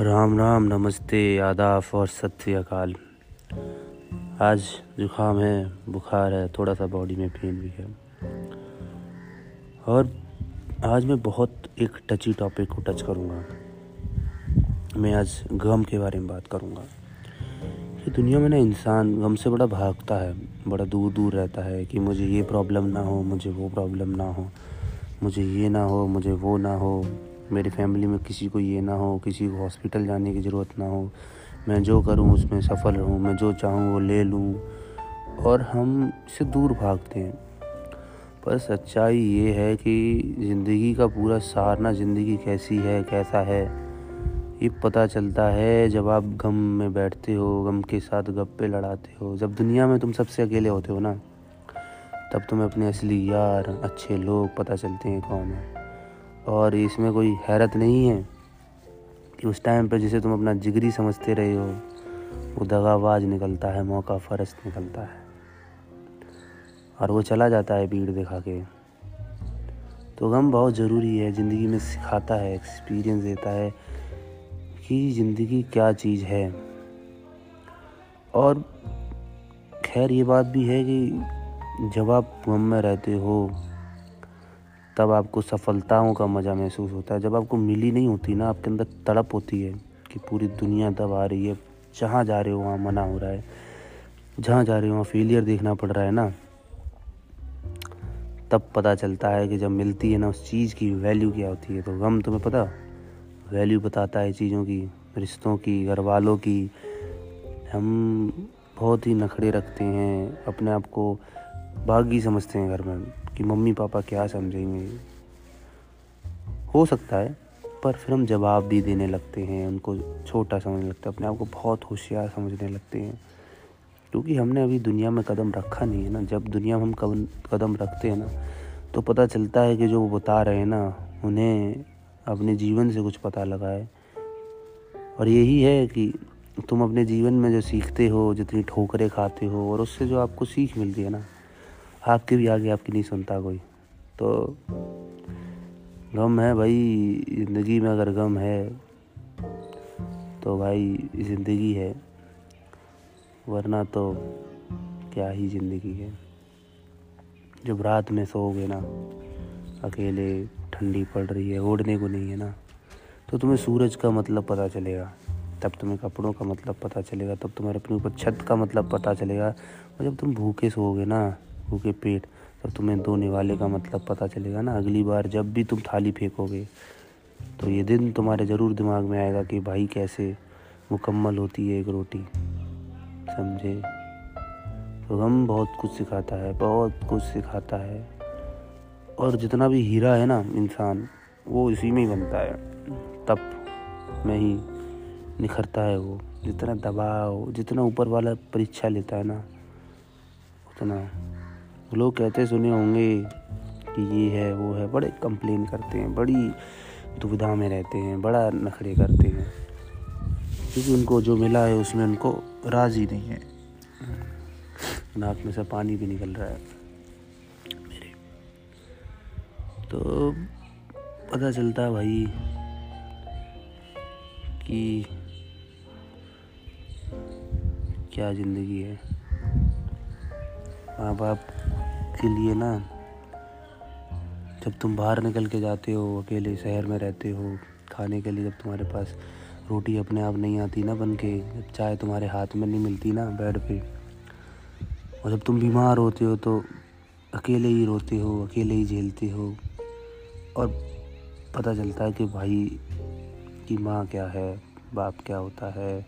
राम राम, नमस्ते, आदाब और सत अकाल। आज जुकाम है, बुखार है थोड़ा सा बॉडी में पेन भी है। और आज मैं बहुत एक टची टॉपिक को टच करूँगा। मैं आज गम के बारे में बात करूँगा। कि दुनिया में ना इंसान गम से बड़ा भागता है, बड़ा दूर दूर रहता है कि मुझे ये प्रॉब्लम ना हो, मुझे वो प्रॉब्लम ना हो, मुझे ये ना हो, मुझे वो ना हो। मेरी फैमिली में किसी को ये ना हो, किसी को हॉस्पिटल जाने की ज़रूरत ना हो, मैं जो करूँ उसमें सफल रहूँ, मैं जो चाहूँ वो ले लूँ। और हम इससे दूर भागते हैं। पर सच्चाई ये है कि ज़िंदगी का पूरा सार ना ज़िंदगी कैसी है, कैसा है, ये पता चलता है जब आप गम में बैठते हो, गम के साथ गप्पे लड़ाते हो। जब दुनिया में तुम सबसे अकेले होते हो ना, तब तुम्हें अपने असली यार, अच्छे लोग पता चलते हैं कौन है और इसमें कोई हैरत नहीं है कि उस टाइम पर जिसे तुम अपना जिगरी समझते रहे हो, वो दगाबाज निकलता है, मौका फ़रस्त निकलता है। और वो चला जाता है भीड़ दिखा के। तो गम बहुत ज़रूरी है, ज़िंदगी में सिखाता है एक्सपीरियंस देता है कि ज़िंदगी क्या चीज़ है। और खैर, ये बात भी है कि जब आप गम में रहते हो तब आपको सफलताओं का मज़ा महसूस होता है। जब आपको मिली नहीं होती ना, आपके अंदर तड़प होती है कि पूरी दुनिया आ रही है। जहाँ जा रहे हो, वहाँ मना हो रहा है। जहाँ जा रहे हो, वहाँ फेलियर देखना पड़ रहा है ना। तब पता चलता है कि जब मिलती है ना, उस चीज़ की वैल्यू क्या होती है। तो गम तुम्हें पता? वैल्यू बताता है चीज़ों की, रिश्तों की घर वालों की। हम बहुत ही नखड़े रखते हैं, अपने आप को बागी समझते हैं घर में। कि मम्मी पापा क्या समझेंगे? हो सकता है, पर फिर हम जवाब भी देने लगते हैं, उनको छोटा समझने लगता है, अपने आप को बहुत होशियार समझने लगते हैं। क्योंकि हमने अभी दुनिया में कदम रखा नहीं है ना। जब दुनिया में हम कदम रखते हैं ना तो पता चलता है कि जो वो बता रहे हैं ना, उन्हें अपने जीवन से कुछ पता लगा है। और यही है कि तुम अपने जीवन में जो सीखते हो, जितनी ठोकरें खाते हो, और उससे जो आपको सीख मिलती है ना आपके भी आगे आपकी नहीं सुनता कोई। तो गम है भाई, ज़िंदगी में अगर गम है तो भाई ज़िंदगी है, वरना तो क्या ही ज़िंदगी है। जब रात में सोओगे ना, अकेले, ठंडी पड़ रही है, ओढ़ने को नहीं है ना तो तुम्हें सूरज का मतलब पता चलेगा। तब तुम्हें कपड़ों का मतलब पता चलेगा, तब तुम्हारे अपने ऊपर छत का मतलब पता चलेगा। और जब तुम भूखे सोओगे ना भूखे पेट, तब तुम्हें धोने वाले का मतलब पता चलेगा ना। अगली बार जब भी तुम थाली फेंकोगे तो ये दिन तुम्हारे ज़रूर दिमाग में आएगा कि भाई कैसे मुकम्मल होती है एक रोटी। समझे? तो गम बहुत कुछ सिखाता है, बहुत कुछ सिखाता है। और जितना भी हीरा है ना इंसान, वो इसी में ही बनता है। तब में ही निखरता है वो। जितना दबाव, जितना ऊपर वाला परीक्षा लेता है ना, उतना लोग कहते सुने होंगे कि ये है, वो है। बड़े कंप्लेन करते हैं, बड़ी दुविधा में रहते हैं, बड़ा नखरे करते हैं। क्योंकि उनको जो मिला है, उसमें उनको राज़ी नहीं है। नाक में से पानी भी निकल रहा है मेरे। तो पता चलता है भाई कि क्या ज़िंदगी है। माँ बाप के लिए ना, जब तुम बाहर निकल के जाते हो, अकेले शहर में रहते हो, खाने के लिए जब तुम्हारे पास रोटी अपने आप नहीं आती ना बन के, जब चाय तुम्हारे हाथ में नहीं मिलती ना बेड पे, और जब तुम बीमार होते हो तो अकेले ही रोते हो, अकेले ही झेलते हो, और पता चलता है कि भाई, की माँ क्या है, बाप क्या होता है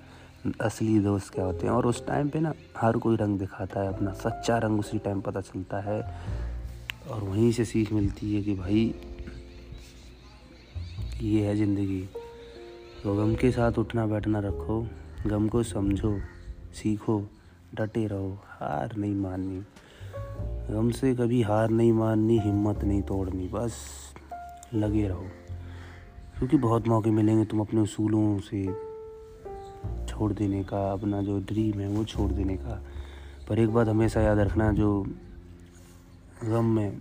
असली दोस्त क्या होते हैं? और उस टाइम पे ना, हर कोई रंग दिखाता है अपना। सच्चा रंग उसी टाइम पता चलता है। और वहीं से सीख मिलती है कि भाई, ये है ज़िंदगी। तो गम के साथ उठना बैठना रखो। गम को समझो, सीखो, डटे रहो। हार नहीं माननी। गम से कभी हार नहीं माननी, हिम्मत नहीं तोड़नी। बस लगे रहो। क्योंकि बहुत मौके मिलेंगे तुम अपने उसूलों से। छोड़ देने का, अपना जो ड्रीम है वो छोड़ देने का। पर एक बात हमेशा याद रखना, जो गम में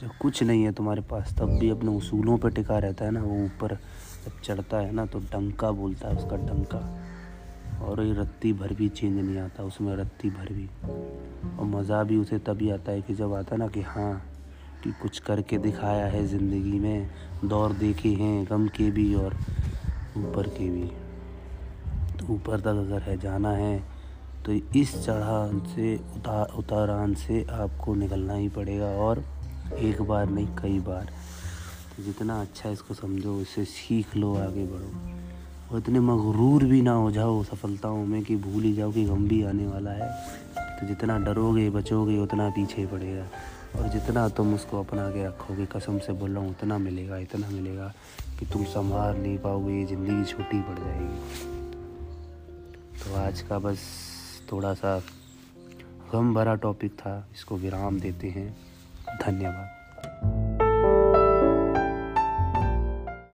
जब कुछ नहीं है तुम्हारे पास, तब भी अपने उसूलों पर टिका रहता है ना, वो ऊपर जब चढ़ता है ना तो डंका बोलता है उसका, डंका। और ये रत्ती भर भी चेंज नहीं आता, उसमें रत्ती भर भी। और मज़ा भी उसे तभी आता है कि जब आता है ना कि हाँ कि कुछ करके दिखाया है ज़िंदगी में, दौर देखे हैं, गम के भी और ऊपर के भी। ऊपर तक अगर है, जाना है तो इस चढ़ान से उतार उतारान से आपको निकलना ही पड़ेगा और एक बार नहीं, कई बार। तो जितना अच्छा इसको समझो इसे सीख लो, आगे बढ़ो। और इतने मगरूर भी ना हो जाओ सफलताओं में कि भूल ही जाओ कि गम भी आने वाला है। तो जितना डरोगे, बचोगे, उतना पीछे पड़ेगा। और जितना तुम उसको अपना के रखोगे, कसम से बोल रहा हूँ, उतना मिलेगा, इतना मिलेगा कि तुम संभाल नहीं पाओगे, ये ज़िंदगी छोटी पड़ जाएगी। आज का बस थोड़ा सा गम भरा टॉपिक था इसको विराम देते हैं। धन्यवाद।